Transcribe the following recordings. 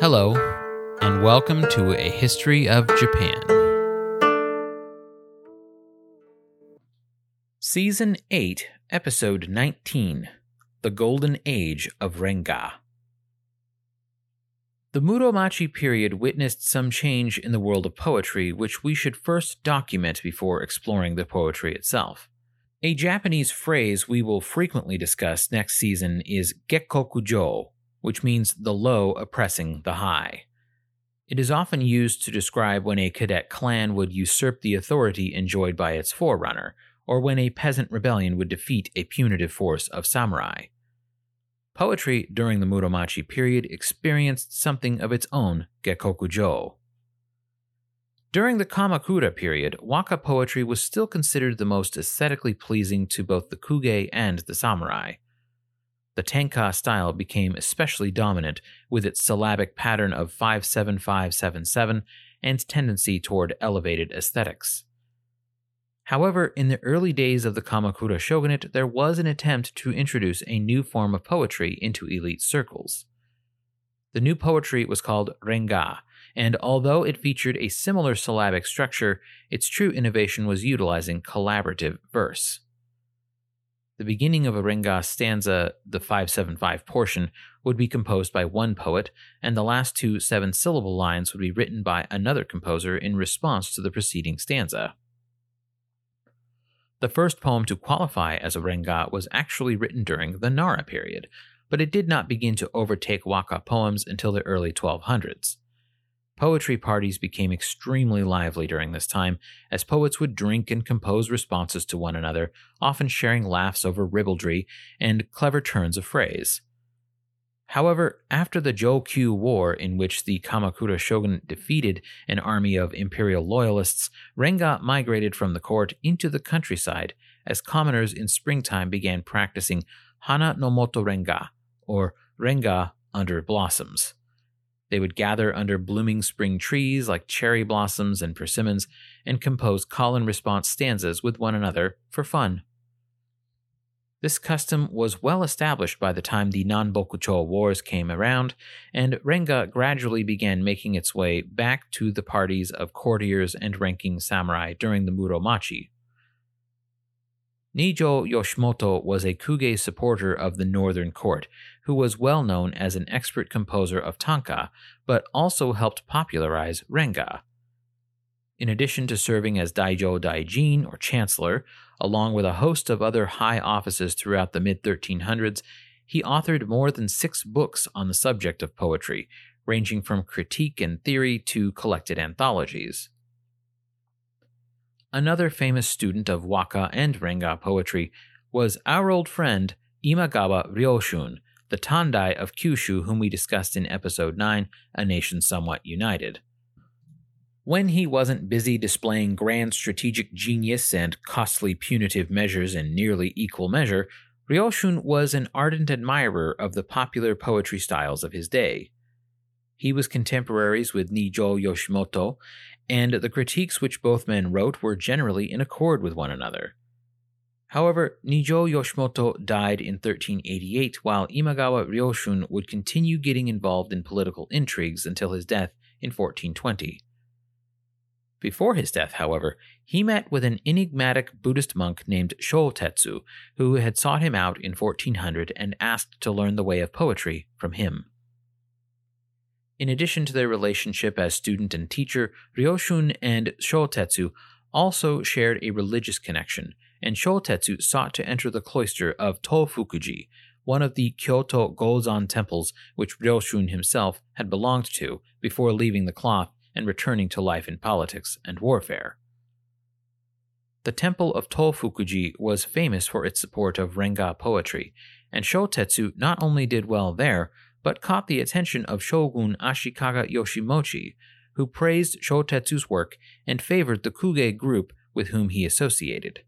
Hello, and welcome to A History of Japan. Season 8, Episode 19 The Golden Age of Renga. The Muromachi period witnessed some change in the world of poetry, which we should first document before exploring the poetry itself. A Japanese phrase we will frequently discuss next season is gekkokujo, which means the low oppressing the high. It is often used to describe when a cadet clan would usurp the authority enjoyed by its forerunner, or when a peasant rebellion would defeat a punitive force of samurai. Poetry during the Muromachi period experienced something of its own gekkokujo. During the Kamakura period, waka poetry was still considered the most aesthetically pleasing to both the kuge and the samurai. The Tanka style became especially dominant with its syllabic pattern of 57577 and tendency toward elevated aesthetics. However, in the early days of the Kamakura shogunate, there was an attempt to introduce a new form of poetry into elite circles. The new poetry was called renga, and although it featured a similar syllabic structure, its true innovation was utilizing collaborative verse. The beginning of a renga stanza, the 575 portion, would be composed by one poet, and the last two seven syllable lines would be written by another composer in response to the preceding stanza. The first poem to qualify as a renga was actually written during the Nara period, but it did not begin to overtake waka poems until the early 1200s. Poetry parties became extremely lively during this time, as poets would drink and compose responses to one another, often sharing laughs over ribaldry and clever turns of phrase. However, after the Jokyu War, in which the Kamakura shogun defeated an army of imperial loyalists, Renga migrated from the court into the countryside as commoners in springtime began practicing Hana no Moto Renga, or Renga under blossoms. They would gather under blooming spring trees like cherry blossoms and persimmons and compose call and response stanzas with one another for fun. This custom was well established by the time the Nanbokucho Wars came around, and Renga gradually began making its way back to the parties of courtiers and ranking samurai during the Muromachi. Nijo Yoshimoto was a Kuge supporter of the Northern Court, who was well known as an expert composer of tanka, but also helped popularize Renga. In addition to serving as Daijo Daijin, or Chancellor, along with a host of other high offices throughout the mid 1300s, he authored more than six books on the subject of poetry, ranging from critique and theory to collected anthologies. Another famous student of waka and renga poetry was our old friend Imagawa Ryoshun, the Tandai of Kyushu, whom we discussed in episode 9, A Nation Somewhat United. When he wasn't busy displaying grand strategic genius and costly punitive measures in nearly equal measure, Ryoshun was an ardent admirer of the popular poetry styles of his day. He was contemporaries with Nijo Yoshimoto, and the critiques which both men wrote were generally in accord with one another. However, Nijo Yoshimoto died in 1388, while Imagawa Ryoshun would continue getting involved in political intrigues until his death in 1420. Before his death, however, he met with an enigmatic Buddhist monk named Shotetsu, who had sought him out in 1400 and asked to learn the way of poetry from him. In addition to their relationship as student and teacher, Ryoshun and Shotetsu also shared a religious connection, and Shotetsu sought to enter the cloister of Tofukuji, one of the Kyoto Gozan temples which Ryoshun himself had belonged to before leaving the cloth and returning to life in politics and warfare. The temple of Tofukuji was famous for its support of Renga poetry, and Shotetsu not only did well there, but caught the attention of Shogun Ashikaga Yoshimochi, who praised Shotetsu's work and favored the Kuge group with whom he associated.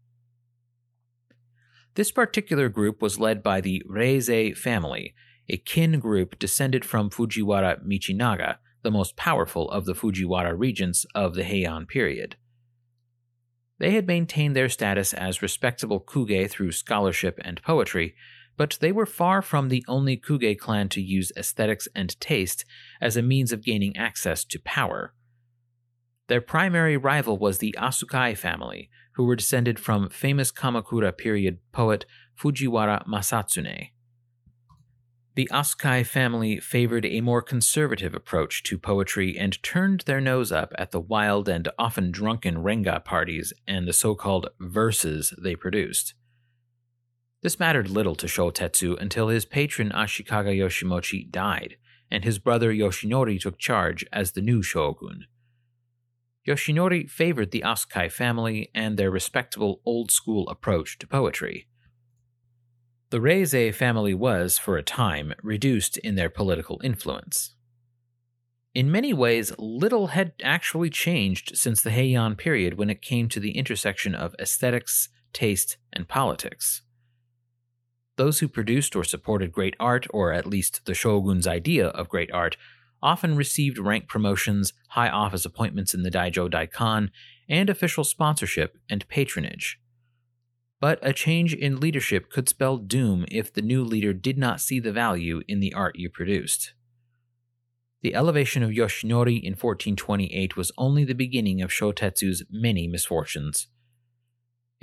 This particular group was led by the Reizei family, a kin group descended from Fujiwara Michinaga, the most powerful of the Fujiwara regents of the Heian period. They had maintained their status as respectable kuge through scholarship and poetry, but they were far from the only Kuge clan to use aesthetics and taste as a means of gaining access to power. Their primary rival was the Asukai family, who were descended from famous Kamakura period poet Fujiwara Masatsune. The Asukai family favored a more conservative approach to poetry and turned their nose up at the wild and often drunken renga parties and the so called verses they produced. This mattered little to Shotetsu until his patron Ashikaga Yoshimochi died, and his brother Yoshinori took charge as the new shogun. Yoshinori favored the Asukai family and their respectable old school approach to poetry. The Reizei family was, for a time, reduced in their political influence. In many ways, little had actually changed since the Heian period when it came to the intersection of aesthetics, taste, and politics. Those who produced or supported great art, or at least the shogun's idea of great art, often received rank promotions, high office appointments in the Daijo Daikon, and official sponsorship and patronage. But a change in leadership could spell doom if the new leader did not see the value in the art you produced. The elevation of Yoshinori in 1428 was only the beginning of Shotetsu's many misfortunes.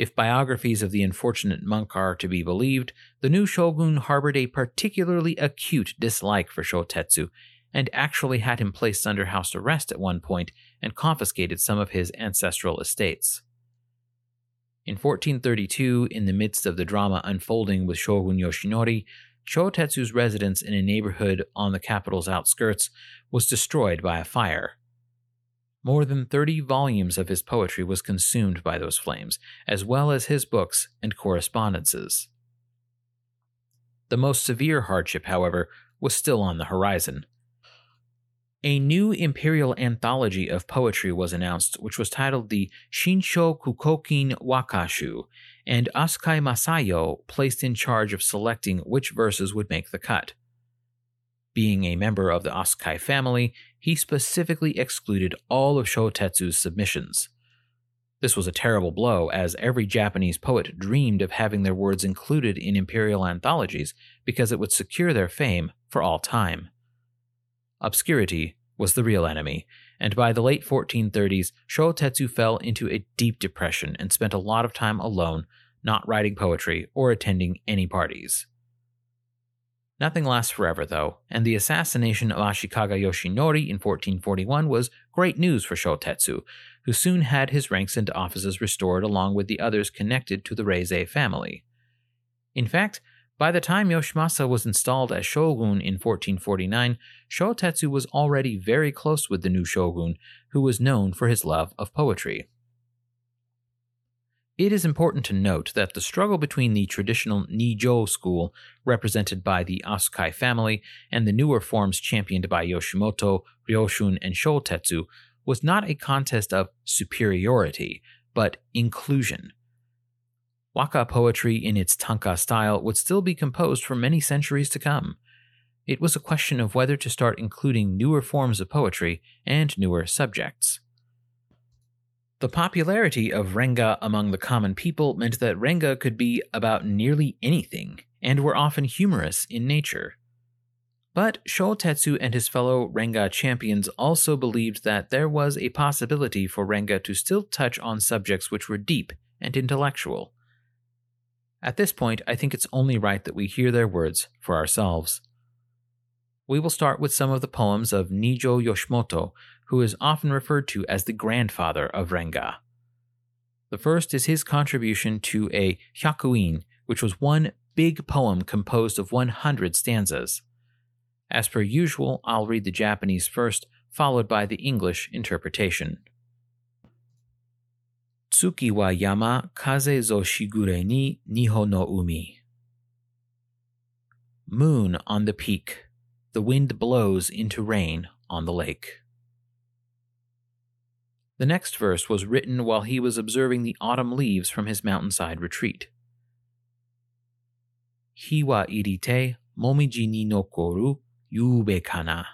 If biographies of the unfortunate monk are to be believed, the new shogun harbored a particularly acute dislike for Shotetsu and actually had him placed under house arrest at one point and confiscated some of his ancestral estates. In 1432, in the midst of the drama unfolding with Shogun Yoshinori, Shotetsu's residence in a neighborhood on the capital's outskirts was destroyed by a fire. More than 30 volumes of his poetry was consumed by those flames, as well as his books and correspondences. The most severe hardship, however, was still on the horizon. A new imperial anthology of poetry was announced, which was titled the Shinshokukokin Wakashu, and Asukai Masayo placed in charge of selecting which verses would make the cut. Being a member of the Asukai family, he specifically excluded all of Shotetsu's submissions. This was a terrible blow, as every Japanese poet dreamed of having their words included in imperial anthologies because it would secure their fame for all time. Obscurity was the real enemy, and by the late 1430s, Shotetsu fell into a deep depression and spent a lot of time alone, not writing poetry or attending any parties. Nothing lasts forever, though, and the assassination of Ashikaga Yoshinori in 1441 was great news for Shotetsu, who soon had his ranks and offices restored along with the others connected to the Reizei family. In fact, by the time Yoshimasa was installed as shogun in 1449, Shotetsu was already very close with the new shogun, who was known for his love of poetry. It is important to note that the struggle between the traditional Nijo school, represented by the Asukai family, and the newer forms championed by Yoshimoto, Ryoshun, and Shotetsu was not a contest of superiority, but inclusion. Waka poetry in its tanka style would still be composed for many centuries to come. It was a question of whether to start including newer forms of poetry and newer subjects. The popularity of Renga among the common people meant that Renga could be about nearly anything, and were often humorous in nature. But Shotetsu and his fellow Renga champions also believed that there was a possibility for Renga to still touch on subjects which were deep and intellectual. At this point, I think it's only right that we hear their words for ourselves. We will start with some of the poems of Nijo Yoshimoto, who is often referred to as the grandfather of Renga. The first is his contribution to a hyakuin, which was one big poem composed of 100 stanzas. As per usual, I'll read the Japanese first, followed by the English interpretation. Tsuki wa yama kaze zo shigure ni niho no umi. Moon on the peak, the wind blows into rain on the lake. The next verse was written while he was observing the autumn leaves from his mountainside retreat. Hiwa irite momiji ni nokoru yube kana.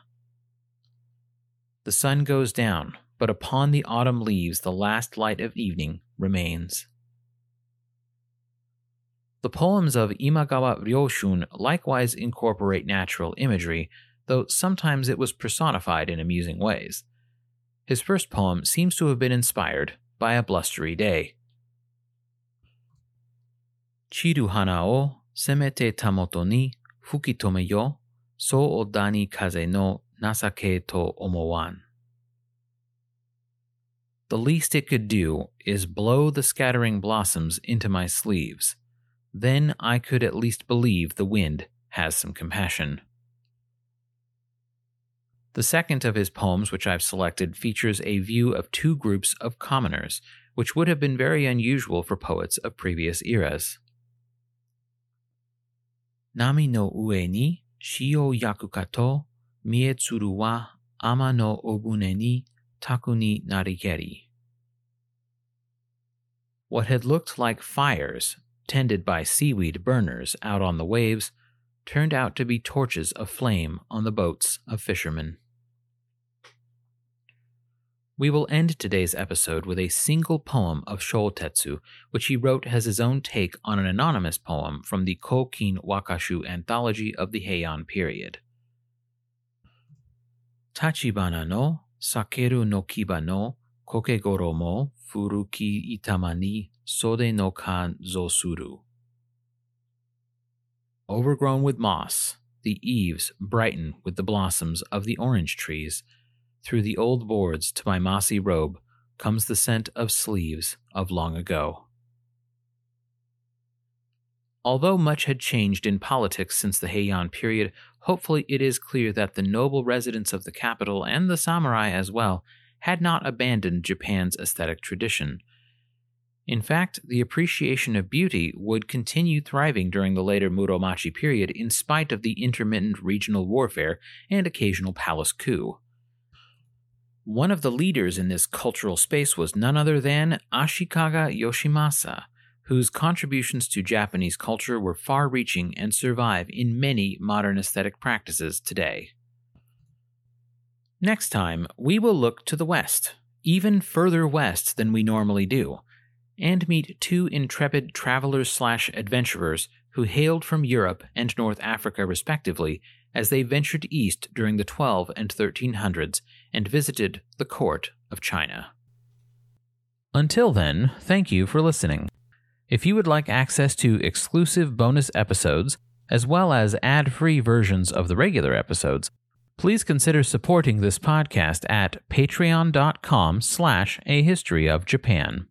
The sun goes down, but upon the autumn leaves the last light of evening remains. The poems of Imagawa Ryoshun likewise incorporate natural imagery, though sometimes it was personified in amusing ways. His first poem seems to have been inspired by a blustery day. Chiru hana o semete tamoto ni fukitome yo so odani kaze no nasake to omowan. The least it could do is blow the scattering blossoms into my sleeves. Then I could at least believe the wind has some compassion. The second of his poems, which I've selected, features a view of two groups of commoners, which would have been very unusual for poets of previous eras. Nami no ue ni shio yakukato mietsuru wa ama no obune ni Takuni Narigeri. What had looked like fires tended by seaweed burners out on the waves turned out to be torches of flame on the boats of fishermen. We will end today's episode with a single poem of Shotetsu, which he wrote as his own take on an anonymous poem from the Kokin Wakashu anthology of the Heian period. Tachibana no Sakeru no kiba no kokegoro mo furuki itama ni sode no kan zosuru. Overgrown with moss, the eaves brighten with the blossoms of the orange trees. Through the old boards to my mossy robe comes the scent of sleeves of long ago. Although much had changed in politics since the Heian period, hopefully it is clear that the noble residents of the capital and the samurai as well had not abandoned Japan's aesthetic tradition. In fact, the appreciation of beauty would continue thriving during the later Muromachi period in spite of the intermittent regional warfare and occasional palace coup. One of the leaders in this cultural space was none other than Ashikaga Yoshimasa, whose contributions to Japanese culture were far reaching and survive in many modern aesthetic practices today. Next time, we will look to the west, even further west than we normally do, and meet two intrepid travelers slash adventurers who hailed from Europe and North Africa respectively as they ventured east during the 12 and 1300s and visited the court of China. Until then, thank you for listening. If you would like access to exclusive bonus episodes, as well as ad free versions of the regular episodes, please consider supporting this podcast at patreon.com slash a history of Japan.